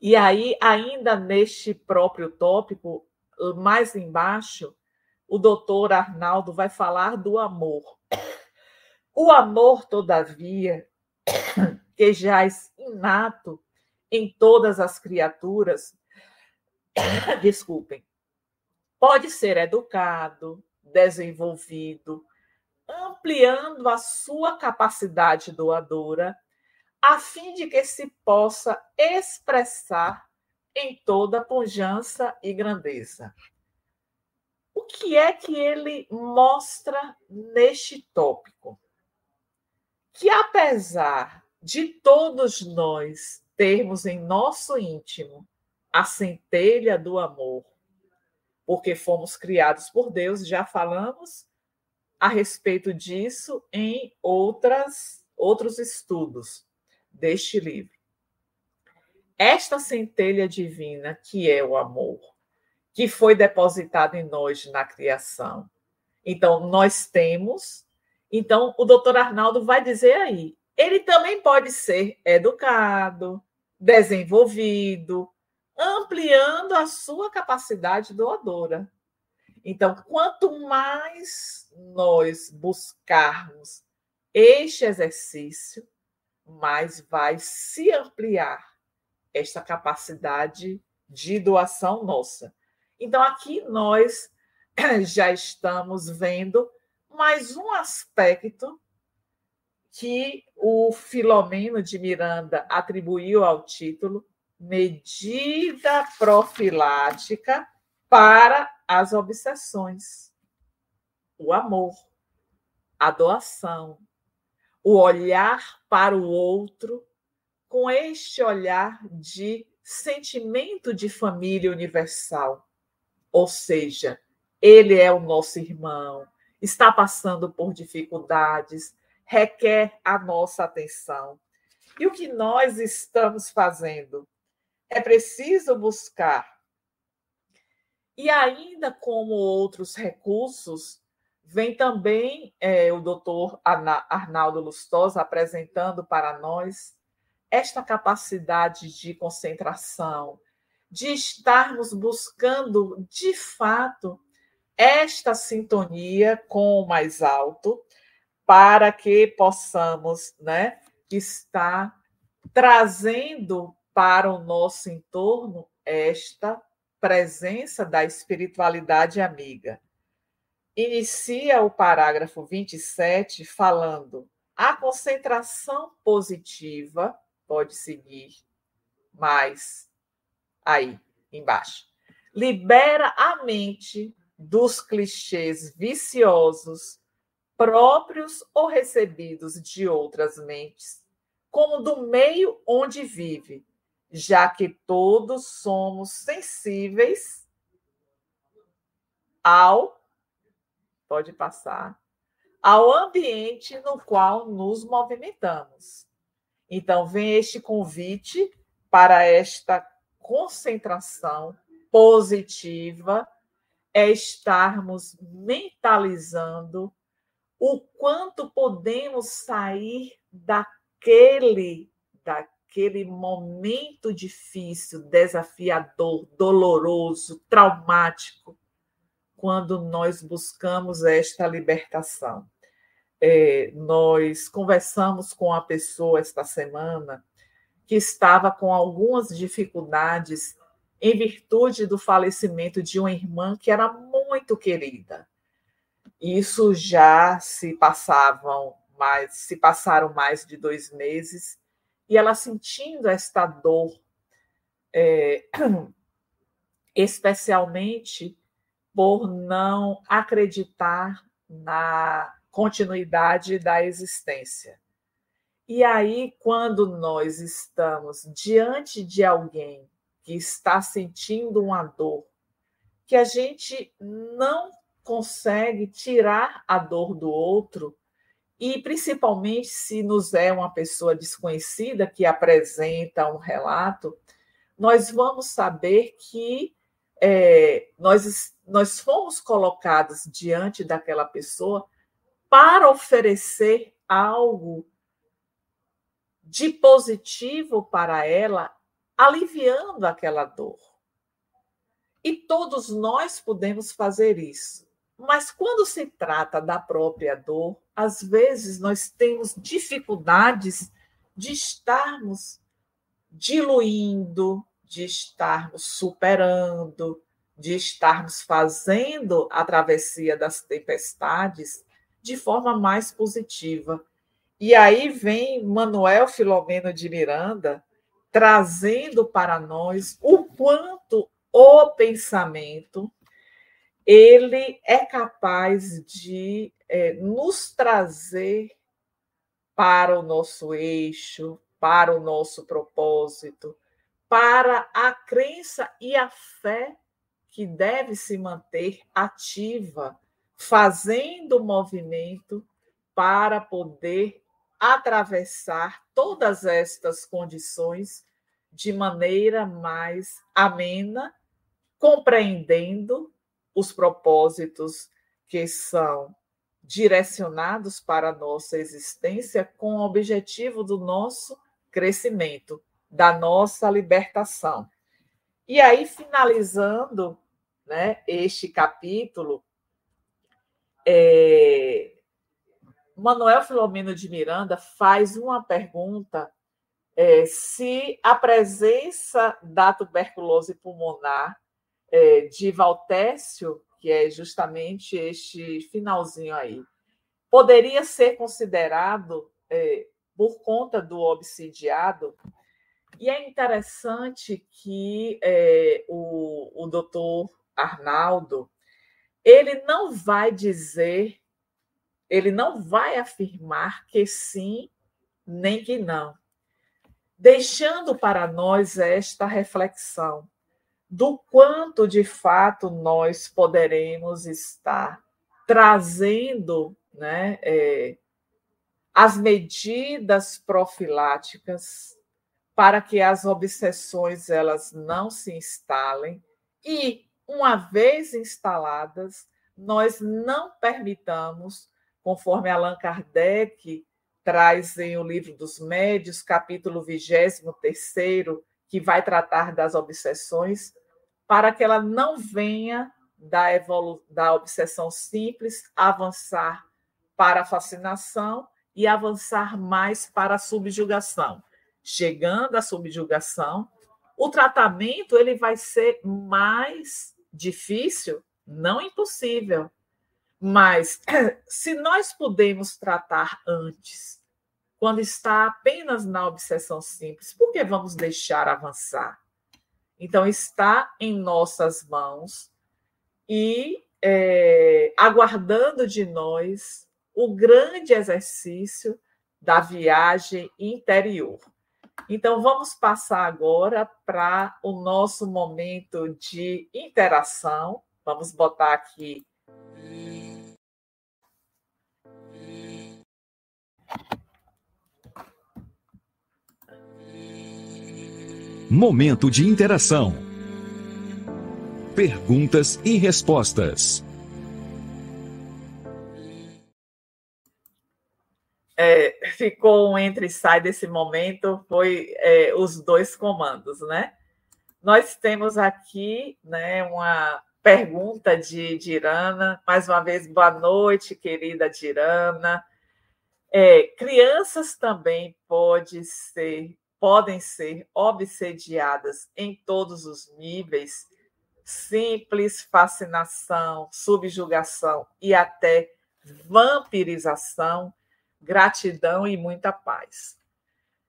E aí, ainda neste próprio tópico, mais embaixo, o doutor Arnaldo vai falar do amor. O amor, todavia, [COUGHS] que jaz inato em todas as criaturas, [COUGHS] desculpem, pode ser educado, desenvolvido, ampliando a sua capacidade doadora, a fim de que se possa expressar em toda pujança e grandeza. O que é que ele mostra neste tópico? Que apesar de todos nós termos em nosso íntimo a centelha do amor, porque fomos criados por Deus, já falamos a respeito disso em outras outros estudos deste livro. Esta centelha divina que é o amor, que foi depositado em nós na criação. Então nós temos, então o doutor Arnaldo vai dizer aí, ele também pode ser educado, desenvolvido, ampliando a sua capacidade doadora. Então, quanto mais nós buscarmos este exercício, mais vai se ampliar esta capacidade de doação nossa. Então, aqui nós [CLEARS THROAT] já estamos vendo mais um aspecto que o Filomeno de Miranda atribuiu ao título Medida Profilática para as Obsessões. O amor, a doação, o olhar para o outro com este olhar de sentimento de família universal. Ou seja, ele é o nosso irmão, está passando por dificuldades, requer a nossa atenção. E o que nós estamos fazendo? É preciso buscar. E ainda como outros recursos, vem também é, o doutor Arnaldo Lustosa apresentando para nós esta capacidade de concentração, de estarmos buscando, de fato, esta sintonia com o mais alto, para que possamos né, estar trazendo para o nosso entorno esta presença da espiritualidade amiga. Inicia o parágrafo 27 falando: a concentração positiva pode seguir mais aí embaixo. Libera a mente dos clichês viciosos próprios ou recebidos de outras mentes, como do meio onde vive, já que todos somos sensíveis ao pode passar ao ambiente no qual nos movimentamos. Então vem este convite para esta concentração positiva é estarmos mentalizando o quanto podemos sair daquele daquele momento difícil, desafiador, doloroso, traumático, quando nós buscamos esta libertação. É, nós conversamos com a pessoa esta semana que estava com algumas dificuldades em virtude do falecimento de uma irmã que era muito querida. Isso já se passavam mais, se passaram mais de dois meses e ela sentindo esta dor, é, [CLEARS THROAT] especialmente por não acreditar na continuidade da existência. E aí, quando nós estamos diante de alguém que está sentindo uma dor, que a gente não consegue tirar a dor do outro, e principalmente se nos é uma pessoa desconhecida que apresenta um relato, nós vamos saber que é, nós, nós fomos colocados diante daquela pessoa para oferecer algo de positivo para ela aliviando aquela dor. E todos nós podemos fazer isso. Mas quando se trata da própria dor, às vezes nós temos dificuldades de estarmos diluindo, de estarmos superando, de estarmos fazendo a travessia das tempestades de forma mais positiva. E aí vem Manuel Filomeno de Miranda trazendo para nós o quanto o pensamento ele é capaz de é, nos trazer para o nosso eixo, para o nosso propósito, para a crença e a fé que deve se manter ativa, fazendo movimento para poder atravessar todas estas condições de maneira mais amena, compreendendo os propósitos que são direcionados para a nossa existência com o objetivo do nosso crescimento, da nossa libertação. E aí, finalizando né, este capítulo, é, Manuel Filomeno de Miranda faz uma pergunta é, se a presença da tuberculose pulmonar é, de Valtécio, que é justamente este finalzinho aí, poderia ser considerado, é, por conta do obsidiado, e é interessante que é, o, o doutor Arnaldo ele não vai dizer ele não vai afirmar que sim, nem que não. Deixando para nós esta reflexão do quanto de fato nós poderemos estar trazendo né, é, as medidas profiláticas para que as obsessões elas não se instalem e, uma vez instaladas, nós não permitamos conforme Allan Kardec traz em O Livro dos Médios, capítulo 23, que vai tratar das obsessões, para que ela não venha da, da obsessão simples avançar para a fascinação e avançar mais para a subjugação. Chegando à subjugação, o tratamento ele vai ser mais difícil, não impossível, mas [CLEARS THROAT] se nós podemos tratar antes, quando está apenas na obsessão simples, por que vamos deixar avançar? Então, está em nossas mãos e é, aguardando de nós o grande exercício da viagem interior. Então, vamos passar agora para o nosso momento de interação. Vamos botar aqui Momento de interação. Perguntas e respostas. É, ficou um entre e sai desse momento, foi é, os dois comandos, né? Nós temos aqui né, uma pergunta de Dirana. Mais uma vez, boa noite, querida Dirana. É, crianças também pode ser, podem ser obsediadas em todos os níveis, simples, fascinação, subjugação e até vampirização, gratidão e muita paz.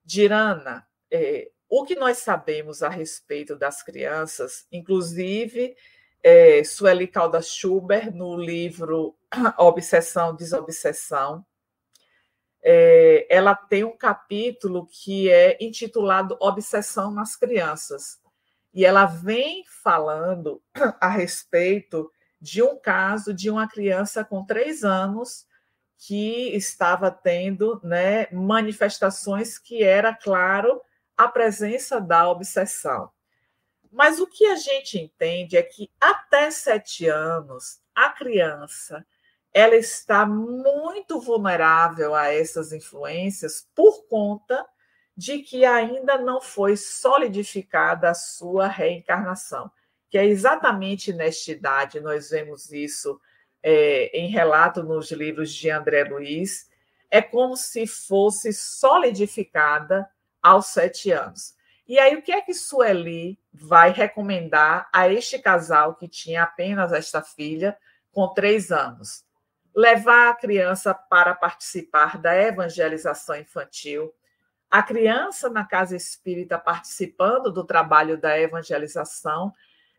Dirana, é, o que nós sabemos a respeito das crianças, inclusive é, Sueli Caldas Schubert, no livro [CLEARS THROAT] Obsessão, Desobsessão, é, ela tem um capítulo que é intitulado Obsessão nas Crianças. E ela vem falando [CLEARS THROAT] a respeito de um caso de uma criança com três anos que estava tendo né, manifestações que era, claro, a presença da obsessão. Mas o que a gente entende é que até sete anos, a criança ela está muito vulnerável a essas influências por conta de que ainda não foi solidificada a sua reencarnação, que é exatamente nesta idade, nós vemos isso é, em relato nos livros de André Luiz, é como se fosse solidificada aos sete anos. E aí, o que é que Sueli vai recomendar a este casal que tinha apenas esta filha com três anos? Levar a criança para participar da evangelização infantil, a criança na casa espírita participando do trabalho da evangelização,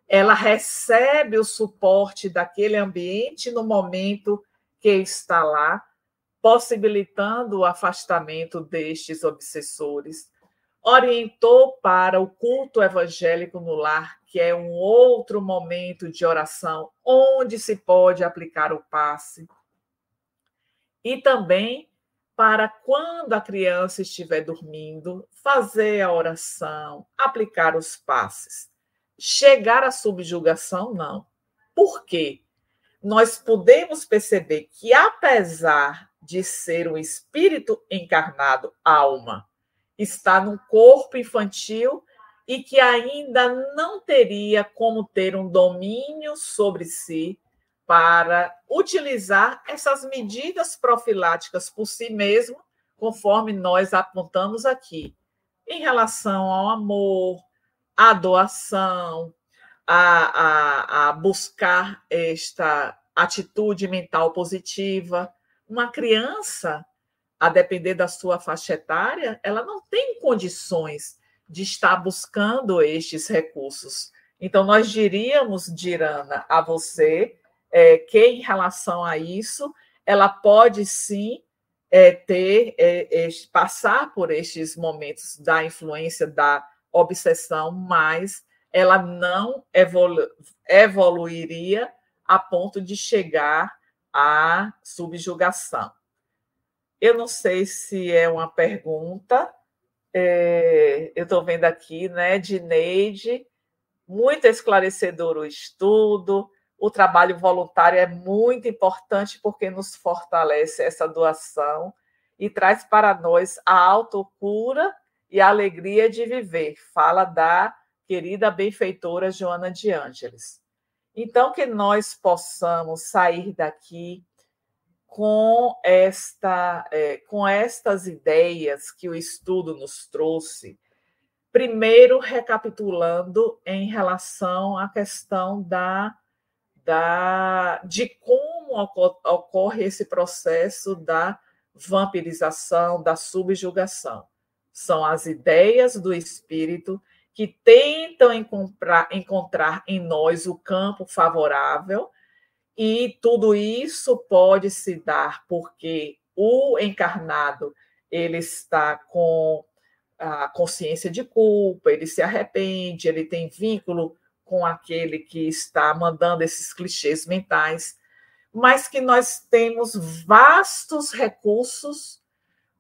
ela recebe o suporte daquele ambiente no momento que está lá, possibilitando o afastamento destes obsessores. Orientou para o culto evangélico no lar, que é um outro momento de oração onde se pode aplicar o passe e também para quando a criança estiver dormindo, fazer a oração, aplicar os passes. Chegar à subjugação, não. Por quê? Nós podemos perceber que, apesar de ser um espírito encarnado, alma, está no corpo infantil e que ainda não teria como ter um domínio sobre si para utilizar essas medidas profiláticas por si mesmo, conforme nós apontamos aqui, em relação ao amor, à doação, a, a, a buscar esta atitude mental positiva. Uma criança, a depender da sua faixa etária, ela não tem condições de estar buscando estes recursos. Então, nós diríamos, Dirana, a você é, que, em relação a isso, ela pode sim é, ter, é, passar por estes momentos da influência da obsessão, mas ela não evolu evoluiria a ponto de chegar à subjugação. Eu não sei se é uma pergunta, é, eu estou vendo aqui, né, de Neide, muito esclarecedor o estudo, o trabalho voluntário é muito importante porque nos fortalece essa doação e traz para nós a autocura e a alegria de viver. Fala da querida benfeitora Joana de Ângeles. Então, que nós possamos sair daqui com, esta, é, com estas ideias que o estudo nos trouxe. Primeiro, recapitulando em relação à questão da da, de como ocorre esse processo da vampirização, da subjugação. São as ideias do espírito que tentam encontrar, encontrar em nós o campo favorável, e tudo isso pode se dar porque o encarnado ele está com a consciência de culpa, ele se arrepende, ele tem vínculo com aquele que está mandando esses clichês mentais, mas que nós temos vastos recursos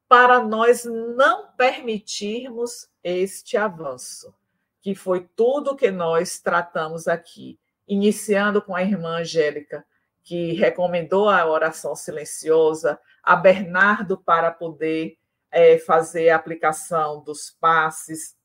para nós não permitirmos este avanço, que foi tudo que nós tratamos aqui, iniciando com a irmã Angélica, que recomendou a oração silenciosa, a Bernardo para poder é, fazer a aplicação dos passes,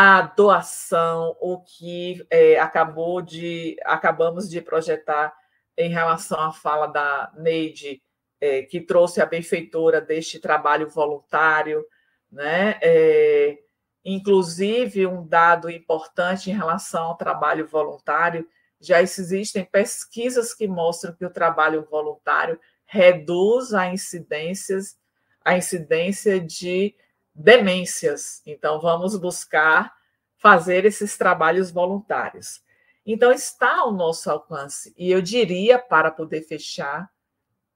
a doação, o que é, acabou de acabamos de projetar em relação à fala da Neide, é, que trouxe a benfeitora deste trabalho voluntário, né? É, inclusive um dado importante em relação ao trabalho voluntário, já existem pesquisas que mostram que o trabalho voluntário reduz a incidências a incidência de demências. Então, vamos buscar fazer esses trabalhos voluntários. Então, está ao nosso alcance. E eu diria, para poder fechar,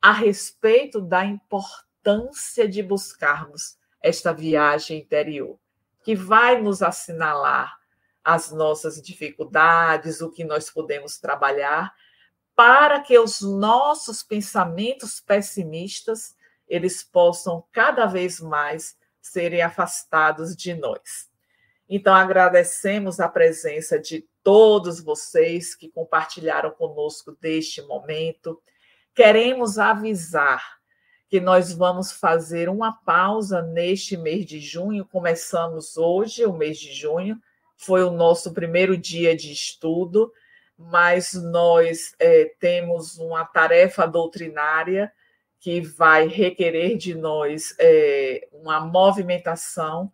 a respeito da importância de buscarmos esta viagem interior, que vai nos assinalar as nossas dificuldades, o que nós podemos trabalhar, para que os nossos pensamentos pessimistas eles possam cada vez mais serem afastados de nós. Então, agradecemos a presença de todos vocês que compartilharam conosco deste momento. Queremos avisar que nós vamos fazer uma pausa neste mês de junho. Começamos hoje, o mês de junho, foi o nosso primeiro dia de estudo, mas nós é, temos uma tarefa doutrinária que vai requerer de nós é, uma movimentação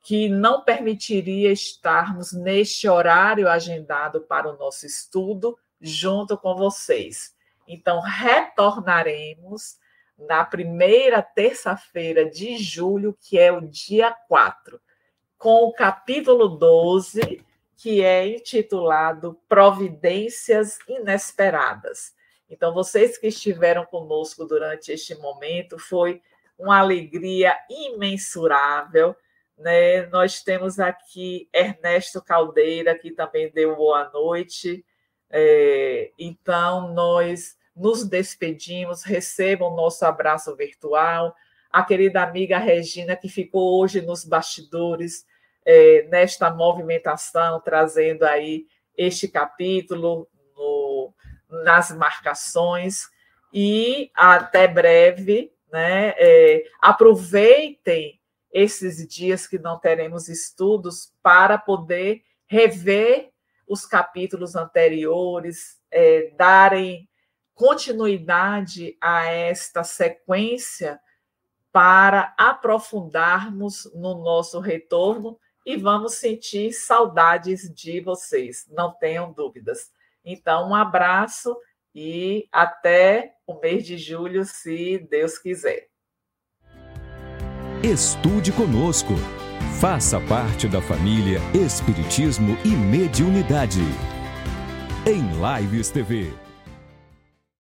que não permitiria estarmos neste horário agendado para o nosso estudo junto com vocês. Então, retornaremos na primeira terça-feira de julho, que é o dia 4, com o capítulo 12, que é intitulado Providências Inesperadas. Então, vocês que estiveram conosco durante este momento, foi uma alegria imensurável. Né? Nós temos aqui Ernesto Caldeira, que também deu boa noite. É, então, nós nos despedimos, recebam o nosso abraço virtual. A querida amiga Regina, que ficou hoje nos bastidores, é, nesta movimentação, trazendo aí este capítulo nas marcações. E até breve, né? É, aproveitem esses dias que não teremos estudos para poder rever os capítulos anteriores, é, darem continuidade a esta sequência para aprofundarmos no nosso retorno e vamos sentir saudades de vocês, não tenham dúvidas. Então, um abraço e até o mês de julho, se Deus quiser. Estude conosco. Faça parte da família Espiritismo e Mediunidade. Em Lives TV.